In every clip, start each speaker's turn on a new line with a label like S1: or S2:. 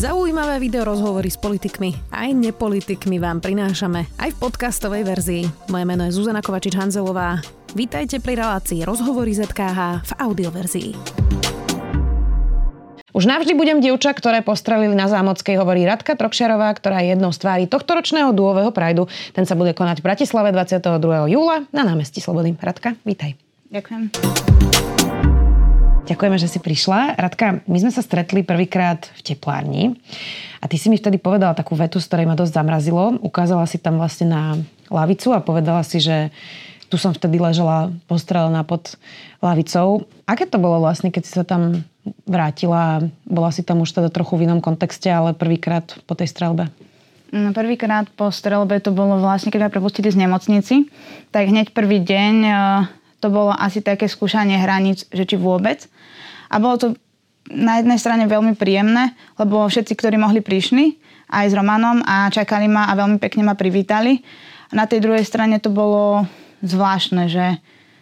S1: Zaujímavé video rozhovory s politikmi aj nepolitikmi vám prinášame aj v podcastovej verzii. Moje meno je Zuzana Kovačič-Hanzelová. Vítajte pri relácii Rozhovory ZKH v audioverzii. Už navždy budem dievča, ktoré postrelili na Zámockej, hovorí Radka Trokšarová, ktorá je jednou z tvári tohto ročného dúového prajdu. Ten sa bude konať v Bratislave 22. júla na námestí Slobody. Radka, vítaj.
S2: Ďakujem.
S1: Ďakujeme, že si prišla. Radka, my sme sa stretli prvýkrát v teplárni a ty si mi vtedy povedala takú vetu, z ktorej ma dosť zamrazilo. Ukázala si tam vlastne na lavicu a povedala si, že tu som vtedy ležela postrelená pod lavicou. Aké to bolo vlastne, keď si sa tam vrátila? Bola si tam už teda trochu v inom kontexte, ale prvýkrát po tej strelbe?
S2: No, prvýkrát po strelbe to bolo vlastne, keď ma prepustili z nemocnici, tak hneď prvý deň eh, to bolo asi také skúšanie hraníc, že či vôbec. A bolo to na jednej strane veľmi príjemné, lebo všetci, ktorí mohli, prišli aj s Romanom a čakali ma a veľmi pekne ma privítali. Na tej druhej strane to bolo zvláštne, že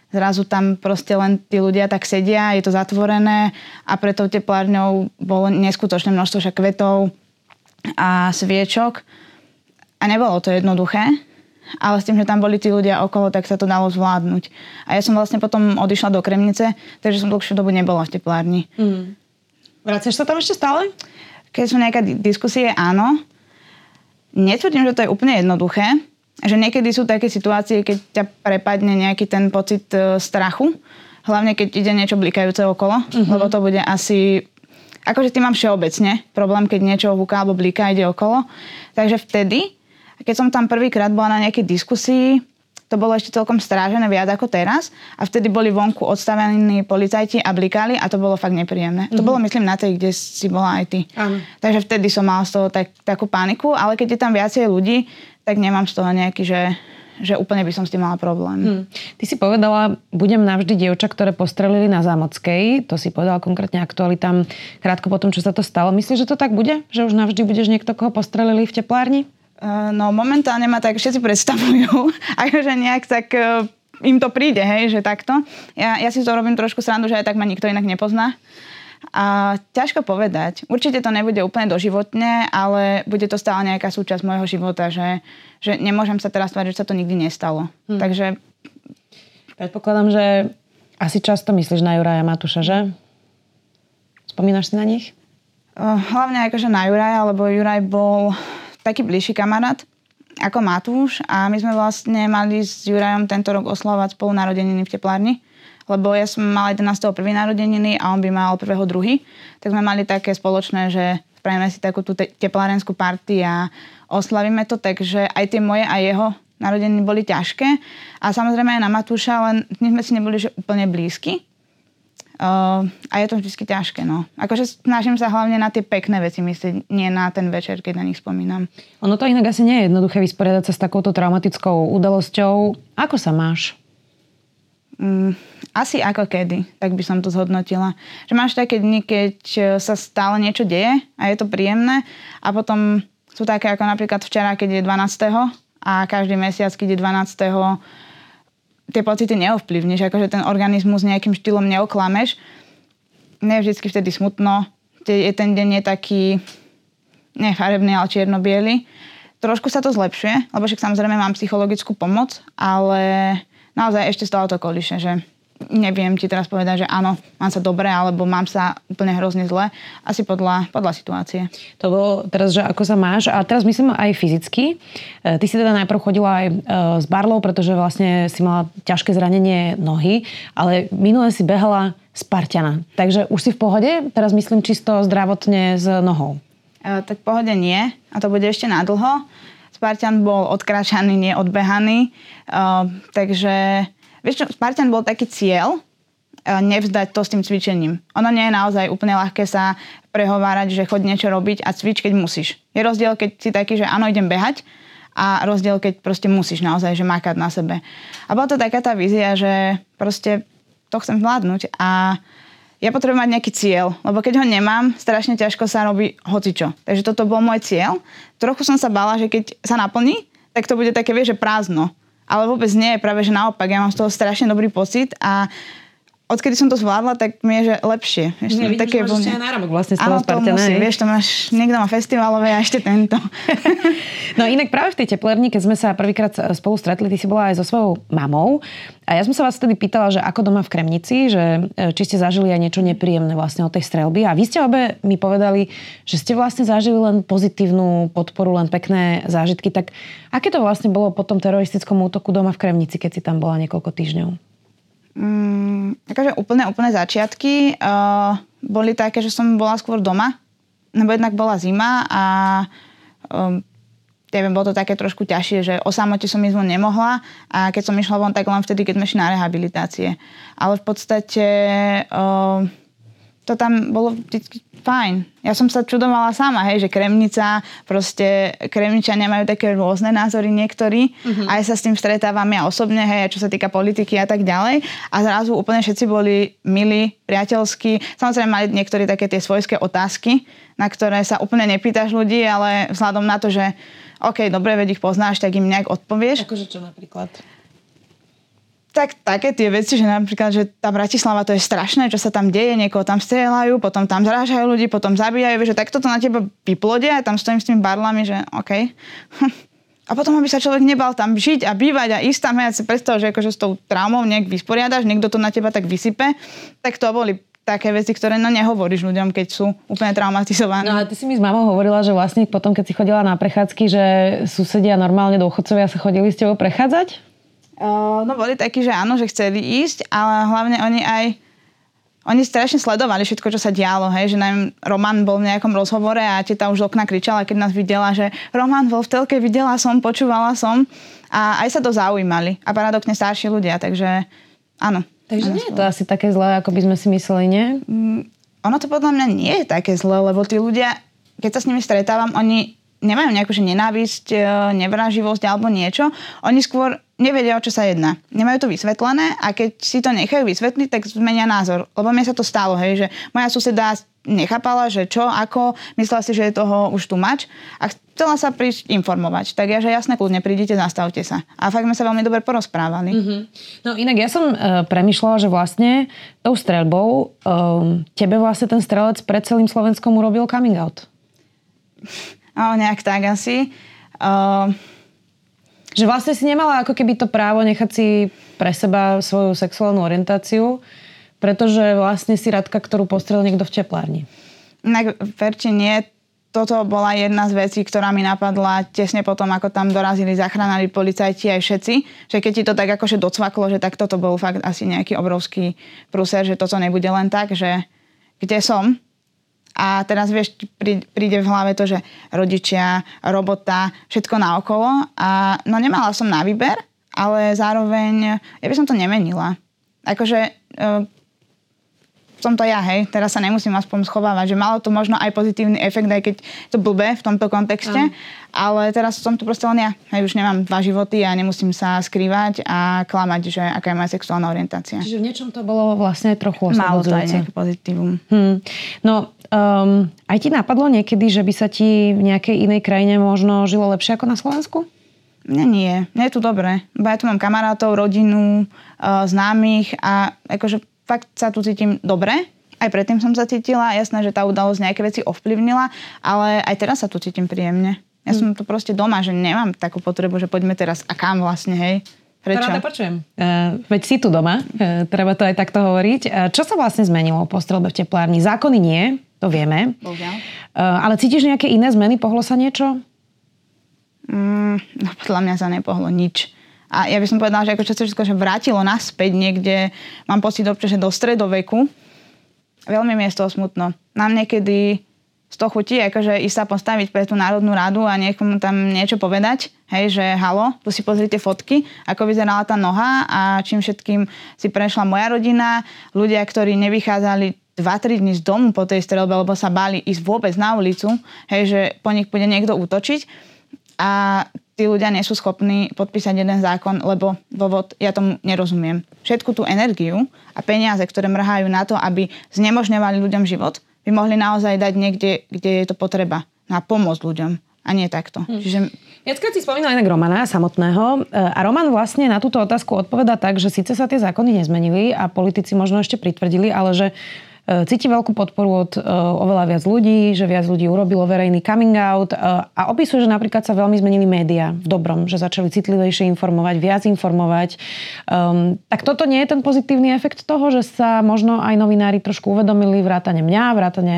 S2: zrazu tam proste len tí ľudia tak sedia, je to zatvorené a pre tou teplárňou bolo neskutočné množstvo však kvetov a sviečok. A nebolo to jednoduché, ale s tým, že tam boli tí ľudia okolo, tak sa to dalo zvládnuť. A ja som vlastne potom odišla do Kremnice, takže som dlhšiu dobu nebola v teplárni. Mm.
S1: Vraciaš sa tam ešte stále?
S2: Keď sú nejaké diskusie, áno. Netvrdím, že to je úplne jednoduché. Že niekedy sú také situácie, keď ťa prepadne nejaký ten pocit e, strachu. Hlavne, keď ide niečo blikajúce okolo. Mm-hmm. Lebo to bude asi akože tým mám všeobecne problém, keď niečo húka alebo bliká ide okolo. Takže vtedy keď som tam prvýkrát bola na nejakej diskusii, to bolo ešte celkom strážené viac ako teraz a vtedy boli vonku odstavení policajti a blikali a to bolo fakt nepríjemné. Mm-hmm. To mhm. bolo myslím na tej, kde si bola aj ty. Áno. Takže vtedy som mala z toho tak, takú paniku, ale keď je tam viacej ľudí, tak nemám z toho nejaký, že že úplne by som s tým mala problém. Hmm.
S1: Ty si povedala, budem navždy dievča, ktoré postrelili na Zámockej. To si povedala konkrétne aktualitám krátko potom, čo sa to stalo. Myslíš, že to tak bude? Že už navždy budeš niekto, koho postrelili v teplárni?
S2: Eh, no momentálne ma tak všetci predstavujú, akože nejak tak eh, im to príde, hej, že takto. Ja, ja si to robím trošku srandu, že aj tak ma nikto inak nepozná. A ťažko povedať. Určite to nebude úplne doživotne, ale bude to stále nejaká súčasť môjho života, že, že nemôžem sa teraz tváriť, že sa to nikdy nestalo. Hmm. Takže...
S1: Predpokladám, že asi často myslíš na Juraja Matúša, že? Spomínaš si na nich?
S2: Eh, hlavne akože na Juraja, lebo Juraj bol taký bližší kamarát ako Matúš a my sme vlastne mali s Jurajom tento rok oslovať spolu narodeniny v teplárni, lebo ja som mala 11. prvý narodeniny a on by mal prvého druhý, tak sme mali také spoločné, že spravíme si takú tú te- teplárenskú party a oslavíme to, takže aj tie moje a jeho narodeniny boli ťažké a samozrejme aj na Matúša, len my sme si neboli že úplne blízky, Uh, a je to vždy ťažké, no. Akože snažím sa hlavne na tie pekné veci myslieť, nie na ten večer, keď na nich spomínam.
S1: Ono to inak asi nie je jednoduché vysporiadať sa s takouto traumatickou udalosťou. Ako sa máš?
S2: Mm, asi ako kedy, tak by som to zhodnotila. Že máš také dni, keď e, sa stále niečo deje a je to príjemné a potom sú také ako napríklad včera, keď je 12. a každý mesiac, keď je 12 tie pocity neovplyvníš, akože ten organizmus nejakým štýlom neoklameš. Ne vždycky vtedy smutno, je ten deň je taký nefarebný, ale čierno Trošku sa to zlepšuje, lebo však samozrejme mám psychologickú pomoc, ale naozaj ešte stále to koliše, že neviem ti teraz povedať, že áno, mám sa dobre, alebo mám sa úplne hrozne zle. Asi podľa, podľa situácie.
S1: To bolo teraz, že ako sa máš. A teraz myslím aj fyzicky. E, ty si teda najprv chodila aj e, s barlou, pretože vlastne si mala ťažké zranenie nohy, ale minule si behala z Parťana. Takže už si v pohode? Teraz myslím čisto zdravotne s nohou.
S2: E, tak pohode nie. A to bude ešte nadlho. Spartan bol odkráčaný, nie odbehaný. E, takže Vieš čo, Spartan bol taký cieľ, e, nevzdať to s tým cvičením. Ono nie je naozaj úplne ľahké sa prehovárať, že chod niečo robiť a cvič, keď musíš. Je rozdiel, keď si taký, že áno, idem behať a rozdiel, keď proste musíš naozaj, že makať na sebe. A bola to taká tá vízia, že proste to chcem zvládnuť a ja potrebujem mať nejaký cieľ, lebo keď ho nemám, strašne ťažko sa robí hocičo. Takže toto bol môj cieľ. Trochu som sa bala, že keď sa naplní, tak to bude také, vieš, že prázdno ale vôbec nie, práve že naopak, ja mám z toho strašne dobrý pocit a odkedy som to zvládla, tak mi je, že lepšie.
S1: Ešte, ja, také máš ešte aj náramok vlastne z toho Áno, to musí,
S2: vieš, to máš, niekto má festivalové a ešte tento.
S1: no inak práve v tej teplárni, keď sme sa prvýkrát spolu stretli, ty si bola aj so svojou mamou a ja som sa vás vtedy pýtala, že ako doma v Kremnici, že e, či ste zažili aj niečo nepríjemné vlastne od tej strelby a vy ste obe mi povedali, že ste vlastne zažili len pozitívnu podporu, len pekné zážitky, tak aké to vlastne bolo po tom teroristickom útoku doma v Kremnici, keď si tam bola niekoľko týždňov?
S2: Mm, akože úplne, úplne začiatky uh, boli také, že som bola skôr doma, lebo jednak bola zima a um, neviem, bolo to také trošku ťažšie, že o samote som ísť von nemohla a keď som išla von, tak len vtedy, keď sme šli na rehabilitácie. Ale v podstate uh, to tam bolo vždy fajn. Ja som sa čudovala sama, hej, že Kremnica, proste Kremničania majú také rôzne názory niektorí. Uh-huh. Aj sa s tým stretávam ja osobne, hej, čo sa týka politiky a tak ďalej. A zrazu úplne všetci boli milí, priateľskí. Samozrejme mali niektorí také tie svojské otázky, na ktoré sa úplne nepýtaš ľudí, ale vzhľadom na to, že OK, dobre, veď ich poznáš, tak im nejak odpovieš.
S1: Akože čo napríklad?
S2: Tak také tie veci, že napríklad, že tá Bratislava to je strašné, čo sa tam deje, niekoho tam strieľajú, potom tam zrážajú ľudí, potom zabíjajú, že takto to na teba vyplodia a tam stojím s tými barlami, že OK. A potom, aby sa človek nebal tam žiť a bývať a ísť tam, ja si predstav, že akože s tou traumou nejak vysporiadaš, niekto to na teba tak vysype, tak to boli také veci, ktoré no nehovoríš ľuďom, keď sú úplne traumatizovaní.
S1: No a ty si mi s mamou hovorila, že vlastne potom, keď si chodila na prechádzky, že susedia normálne dôchodcovia sa chodili s tebou prechádzať?
S2: Uh, no boli takí, že áno, že chceli ísť, ale hlavne oni aj oni strašne sledovali všetko, čo sa dialo, hej, že nám Roman bol v nejakom rozhovore a teta už z okna kričala, keď nás videla, že Roman bol v telke, videla som, počúvala som a aj sa to zaujímali a paradoxne starší ľudia, takže áno.
S1: Takže nie je to asi také zlé, ako by sme si mysleli, nie?
S2: Mm, ono to podľa mňa nie je také zlé, lebo tí ľudia, keď sa s nimi stretávam, oni nemajú nejakú že nenávisť, e, nevraživosť alebo niečo. Oni skôr nevedia, o čo sa jedná. Nemajú to vysvetlené a keď si to nechajú vysvetliť, tak zmenia názor. Lebo mne sa to stalo, hej, že moja suseda nechápala, že čo, ako, myslela si, že je toho už tu mač a chcela sa prísť informovať. Tak ja, že jasne, kľudne prídite, zastavte sa. A fakt sme sa veľmi dobre porozprávali. Mm-hmm.
S1: No inak ja som uh, premyšľala, že vlastne tou streľbou um, tebe vlastne ten strelec pred celým Slovenskom urobil coming out.
S2: No, nejak tak asi. Uh,
S1: že vlastne si nemala ako keby to právo nechať si pre seba svoju sexuálnu orientáciu, pretože vlastne si Radka, ktorú postrel niekto v teplárni.
S2: Tak verči nie. Toto bola jedna z vecí, ktorá mi napadla tesne potom, ako tam dorazili zachránári policajti aj všetci. Že keď ti to tak akože docvaklo, že tak toto bol fakt asi nejaký obrovský prúser, že toto nebude len tak, že kde som, a teraz vieš, príde v hlave to, že rodičia, robota, všetko naokolo. A no nemala som na výber, ale zároveň ja by som to nemenila. Akože e, som to ja, hej, teraz sa nemusím aspoň schovávať, že malo to možno aj pozitívny efekt, aj keď to blbé v tomto kontexte, mm. ale teraz som tu proste len ja. Hej, už nemám dva životy a nemusím sa skrývať a klamať, že aká je moja sexuálna orientácia.
S1: Čiže v niečom to bolo vlastne trochu oslobodzujúce.
S2: Malo to aj nejaké pozitívum.
S1: Hmm. No, um, aj ti napadlo niekedy, že by sa ti v nejakej inej krajine možno žilo lepšie ako na Slovensku?
S2: Nie, nie. Nie je tu dobre. ja tu mám kamarátov, rodinu, uh, známych a akože fakt sa tu cítim dobre. Aj predtým som sa cítila, jasné, že tá udalosť nejaké veci ovplyvnila, ale aj teraz sa tu cítim príjemne. Ja hmm. som tu proste doma, že nemám takú potrebu, že poďme teraz a kam vlastne, hej.
S1: Prečo? Rada počujem. Uh, veď si tu doma, uh, treba to aj takto hovoriť. Uh, čo sa vlastne zmenilo po strelbe v teplárni? Zákony nie, to vieme.
S2: Uh,
S1: ale cítiš nejaké iné zmeny? Pohlo sa niečo?
S2: Mm, no podľa mňa sa nepohlo nič. A ja by som povedala, že ako všetko že vrátilo naspäť niekde, mám pocit občas, že do stredoveku. Veľmi mi je z toho smutno. Nám niekedy z toho chutí, akože ísť sa postaviť pre tú Národnú radu a niekomu tam niečo povedať, hej, že halo, tu si pozrite fotky, ako vyzerala tá noha a čím všetkým si prešla moja rodina, ľudia, ktorí nevychádzali 2-3 dní z domu po tej strelbe, lebo sa báli ísť vôbec na ulicu, hej, že po nich bude niekto útočiť. A tí ľudia nie sú schopní podpísať jeden zákon, lebo dôvod, ja tomu nerozumiem. Všetku tú energiu a peniaze, ktoré mrhajú na to, aby znemožňovali ľuďom život, by mohli naozaj dať niekde, kde je to potreba. Na pomoc ľuďom. a nie takto. Hmm. Čiže...
S1: Viackrát si spomínal inak Romana samotného e, a Roman vlastne na túto otázku odpoveda tak, že síce sa tie zákony nezmenili a politici možno ešte pritvrdili, ale že e, cíti veľkú podporu od e, oveľa viac ľudí, že viac ľudí urobilo verejný coming out a opisuje, že napríklad sa veľmi zmenili médiá v dobrom, že začali citlivejšie informovať, viac informovať. Um, tak toto nie je ten pozitívny efekt toho, že sa možno aj novinári trošku uvedomili vrátane mňa, vrátane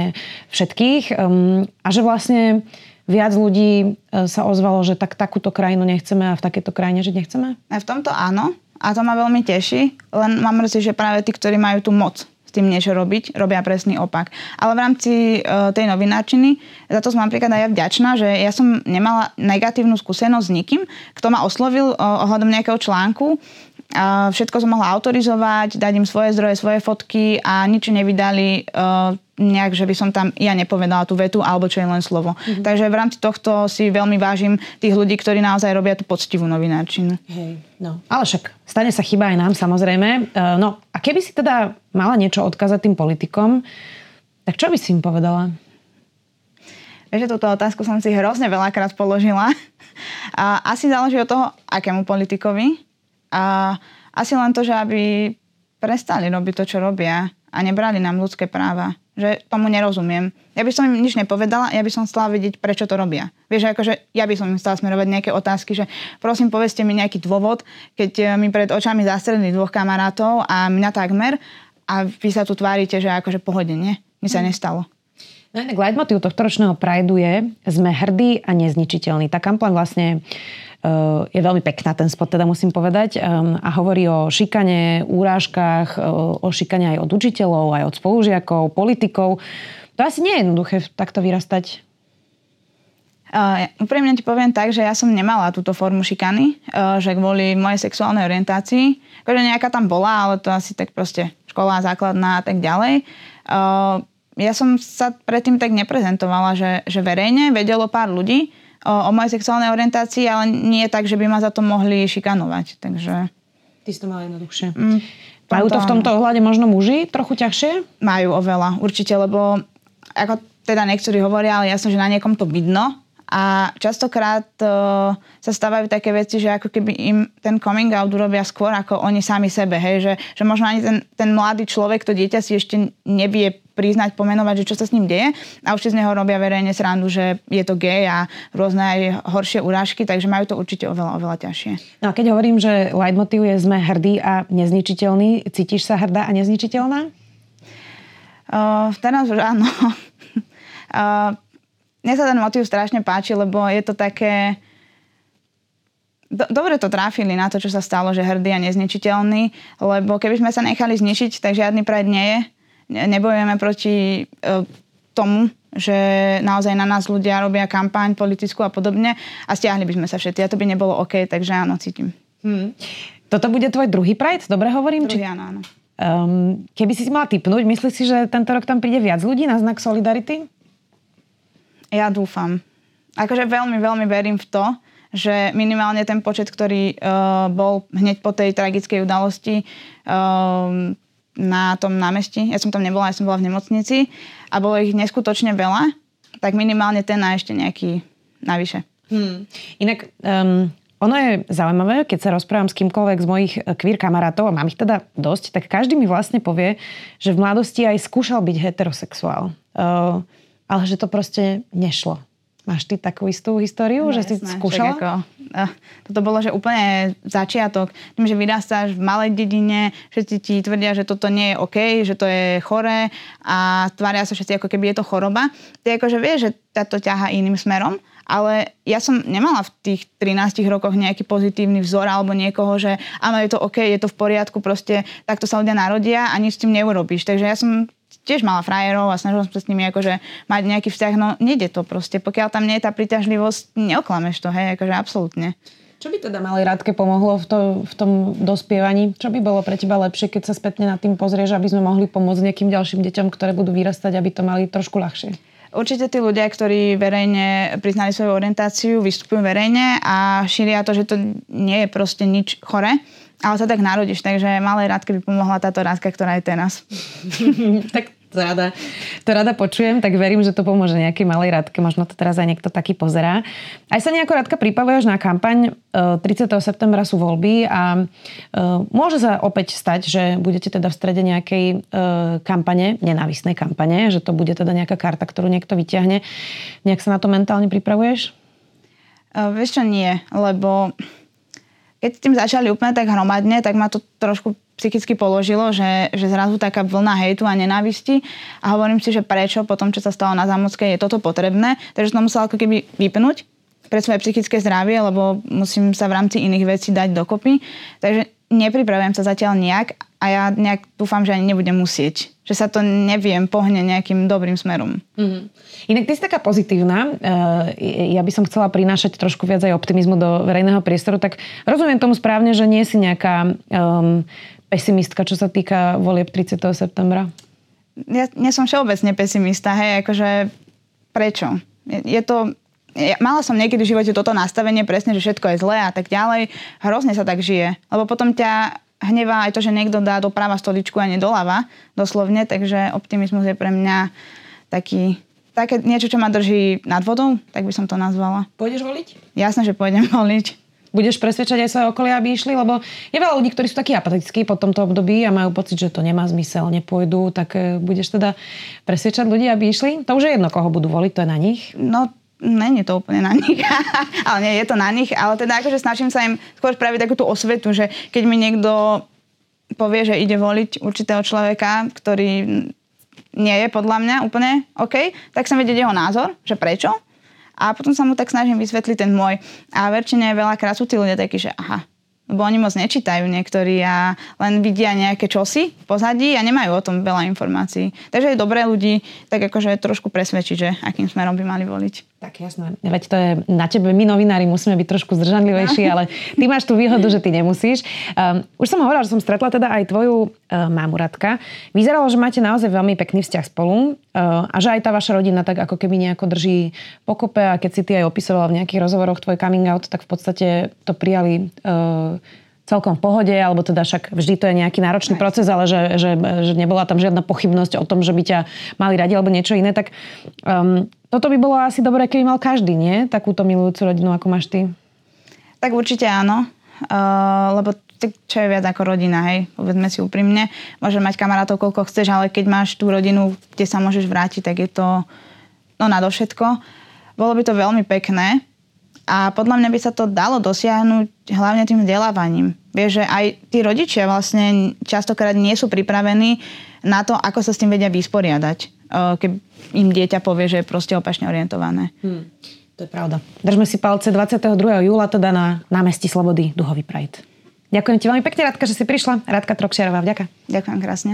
S1: všetkých um, a že vlastne viac ľudí sa ozvalo, že tak takúto krajinu nechceme a v takéto krajine žiť nechceme?
S2: Aj v tomto áno. A to ma veľmi teší, len mám mrzí, že práve tí, ktorí majú tú moc tým niečo robiť, robia presný opak. Ale v rámci uh, tej novináčiny, za to som napríklad aj ja vďačná, že ja som nemala negatívnu skúsenosť s nikým, kto ma oslovil uh, ohľadom nejakého článku všetko som mohla autorizovať, dať im svoje zdroje, svoje fotky a nič nevydali uh, nejak, že by som tam ja nepovedala tú vetu alebo čo je len slovo. Mm-hmm. Takže v rámci tohto si veľmi vážim tých ľudí, ktorí naozaj robia tú poctivú novinárčinu.
S1: Hej, no. Ale však stane sa chyba aj nám samozrejme. Uh, no a keby si teda mala niečo odkázať tým politikom, tak čo by si im povedala?
S2: Vieš, túto otázku som si hrozne veľakrát položila. A asi záleží od toho, akému politikovi a asi len to, že aby prestali robiť to, čo robia a nebrali nám ľudské práva. Že tomu nerozumiem. Ja by som im nič nepovedala, ja by som chcela vedieť, prečo to robia. Vieš, akože ja by som im chcela smerovať nejaké otázky, že prosím, povedzte mi nejaký dôvod, keď eh, mi pred očami zastrelili dvoch kamarátov a mňa takmer a vy sa tu tvárite, že akože pohode, nie? Mi sa mm. nestalo.
S1: No inak leitmotiv tohto ročného Prideu je sme hrdí a nezničiteľní. Tá kampaň vlastne je veľmi pekná ten spot, teda musím povedať. A hovorí o šikane, úrážkach, o šikane aj od učiteľov, aj od spolužiakov, politikov. To asi nie je jednoduché takto vyrastať.
S2: Uh, úprimne ti poviem tak, že ja som nemala túto formu šikany, uh, že kvôli mojej sexuálnej orientácii, akože nejaká tam bola, ale to asi tak proste škola základná a tak ďalej. Uh, ja som sa predtým tak neprezentovala, že, že verejne vedelo pár ľudí, o, o mojej sexuálnej orientácii, ale nie tak, že by ma za to mohli šikanovať. Takže...
S1: Ty si to mala jednoduchšie. Mm, Majú to v tomto ohľade možno muži trochu ťažšie?
S2: Majú oveľa, určite, lebo ako teda niektorí hovoria, ale jasno, že na niekom to vidno, a častokrát uh, sa stávajú také veci, že ako keby im ten coming out urobia skôr ako oni sami sebe. Hej? Že, že možno ani ten, ten mladý človek, to dieťa si ešte nevie priznať, pomenovať, že čo sa s ním deje a už si z neho robia verejne srandu, že je to gay a rôzne aj horšie urážky, takže majú to určite oveľa, oveľa ťažšie.
S1: No a keď hovorím, že leitmotiv je sme hrdí a nezničiteľný, cítiš sa hrdá a nezničiteľná?
S2: Uh, teraz už áno. uh, mne sa ten motiv strašne páči, lebo je to také... Do, dobre to tráfili na to, čo sa stalo, že hrdý a nezničiteľný, lebo keby sme sa nechali zničiť, tak žiadny Pride nie je. Nebojujeme proti uh, tomu, že naozaj na nás ľudia robia kampaň politickú a podobne a stiahli by sme sa všetci a to by nebolo OK, takže áno, cítim. Hmm.
S1: Toto bude tvoj druhý Pride, dobre hovorím?
S2: Druhý, či... áno, áno.
S1: Um, keby si si mala typnúť, myslíš si, že tento rok tam príde viac ľudí na znak Solidarity?
S2: Ja dúfam. Akože veľmi, veľmi verím v to, že minimálne ten počet, ktorý uh, bol hneď po tej tragickej udalosti uh, na tom námestí, ja som tam nebola, ja som bola v nemocnici a bolo ich neskutočne veľa, tak minimálne ten a ešte nejaký navyše.
S1: Hmm. Inak um, ono je zaujímavé, keď sa rozprávam s kýmkoľvek z mojich eh, queer kamarátov, a mám ich teda dosť, tak každý mi vlastne povie, že v mladosti aj skúšal byť heterosexuál. Uh, ale že to proste nešlo. Máš ty takú istú históriu, no, že jasné, si skúšala? Ako,
S2: uh, toto bolo, že úplne začiatok. Tým, že vyrastáš v malej dedine, všetci ti tvrdia, že toto nie je OK, že to je choré a tvária sa všetci, ako keby je to choroba. Ty akože vieš, že to ťaha iným smerom, ale ja som nemala v tých 13 rokoch nejaký pozitívny vzor alebo niekoho, že áno, je to OK, je to v poriadku, proste takto sa ľudia narodia a nič s tým neurobíš. Takže ja som tiež mala frajerov a snažila som sa s nimi akože mať nejaký vzťah, no nejde to proste. Pokiaľ tam nie je tá príťažlivosť, neoklameš to, hej, akože absolútne.
S1: Čo by teda malej Rádke pomohlo v, to, v tom dospievaní? Čo by bolo pre teba lepšie, keď sa spätne nad tým pozrieš, aby sme mohli pomôcť nejakým ďalším deťom, ktoré budú vyrastať, aby to mali trošku ľahšie?
S2: Určite tí ľudia, ktorí verejne priznali svoju orientáciu, vystupujú verejne a šíria to, že to nie je proste nič chore, ale sa tak narodíš, takže malej rádke by pomohla táto rádka, ktorá je teraz.
S1: tak to rada, to rada počujem, tak verím, že to pomôže nejakej malej radke. Možno to teraz aj niekto taký pozerá. Aj sa nejako radka pripravuješ na kampaň. 30. E, septembra sú voľby a e, môže sa opäť stať, že budete teda v strede nejakej e, kampane, nenávisnej kampane, že to bude teda nejaká karta, ktorú niekto vyťahne. Nejak sa na to mentálne pripravuješ?
S2: Vieš čo, nie, lebo keď tým začali úplne tak hromadne, tak ma to trošku psychicky položilo, že, že zrazu taká vlna hejtu a nenávisti a hovorím si, že prečo po tom, čo sa stalo na Zámockej, je toto potrebné. Takže som musela ako keby vypnúť pre svoje psychické zdravie, lebo musím sa v rámci iných vecí dať dokopy. Takže nepripravujem sa zatiaľ nejak a ja nejak dúfam, že ani nebudem musieť. Že sa to neviem pohne nejakým dobrým smerom. Mm-hmm.
S1: Inak ty si taká pozitívna. Eh, ja by som chcela prinášať trošku viac aj optimizmu do verejného priestoru, tak rozumiem tomu správne, že nie si nejaká um, pesimistka, čo sa týka volieb 30. septembra.
S2: Ja, ja som všeobecne pesimista, hej, akože prečo? Je, je to ja, mala som niekedy v živote toto nastavenie presne, že všetko je zlé a tak ďalej. Hrozne sa tak žije. Lebo potom ťa hnevá aj to, že niekto dá doprava stoličku a nedoľava, doslovne, takže optimizmus je pre mňa taký, také niečo, čo ma drží nad vodou, tak by som to nazvala.
S1: Pôjdeš voliť?
S2: Jasné, že pôjdem voliť.
S1: Budeš presvedčať aj svoje okolie, aby išli? Lebo je veľa ľudí, ktorí sú takí apatickí po tomto období a majú pocit, že to nemá zmysel, nepôjdu, tak e, budeš teda presvedčať ľudí, aby išli? To už je jedno, koho budú voliť, to je na nich.
S2: No není to úplne na nich, ale nie, je to na nich, ale teda akože snažím sa im skôr spraviť takú tú osvetu, že keď mi niekto povie, že ide voliť určitého človeka, ktorý nie je podľa mňa úplne OK, tak som vedieť jeho názor, že prečo. A potom sa mu tak snažím vysvetliť ten môj. A verčine veľakrát sú tí ľudia takí, že aha, lebo oni moc nečítajú niektorí a len vidia nejaké čosi v pozadí a nemajú o tom veľa informácií. Takže je dobré ľudí tak akože trošku presvedčiť, že akým smerom by mali voliť.
S1: Tak jasné. Veď to je na tebe, my novinári musíme byť trošku zdržanlivejší, no. ale ty máš tú výhodu, že ty nemusíš. Um, už som hovorila, že som stretla teda aj tvoju uh, mámu Radka. Vyzeralo, že máte naozaj veľmi pekný vzťah spolu uh, a že aj tá vaša rodina tak ako keby nejako drží pokope a keď si ty aj opisovala v nejakých rozhovoroch tvoj coming out, tak v podstate to prijali uh, celkom v pohode, alebo teda však vždy to je nejaký náročný proces, ale že, že, že nebola tam žiadna pochybnosť o tom, že by ťa mali radi alebo niečo iné, tak um, toto by bolo asi dobré, keby mal každý, nie? Takúto milujúcu rodinu, ako máš ty.
S2: Tak určite áno. Uh, lebo čo je viac ako rodina, hej, povedzme si úprimne. Môžeš mať kamarátov, koľko chceš, ale keď máš tú rodinu, kde sa môžeš vrátiť, tak je to no nadovšetko. Bolo by to veľmi pekné a podľa mňa by sa to dalo dosiahnuť hlavne tým vzdelávaním. Vieš, že aj tí rodičia vlastne častokrát nie sú pripravení na to, ako sa s tým vedia vysporiadať keď im dieťa povie, že je proste opačne orientované. Hmm.
S1: To je pravda. Držme si palce 22. júla teda na námestí Slobody Duhový Pride. Ďakujem ti veľmi pekne, Radka, že si prišla. Radka Trokšiarová, vďaka.
S2: Ďakujem krásne.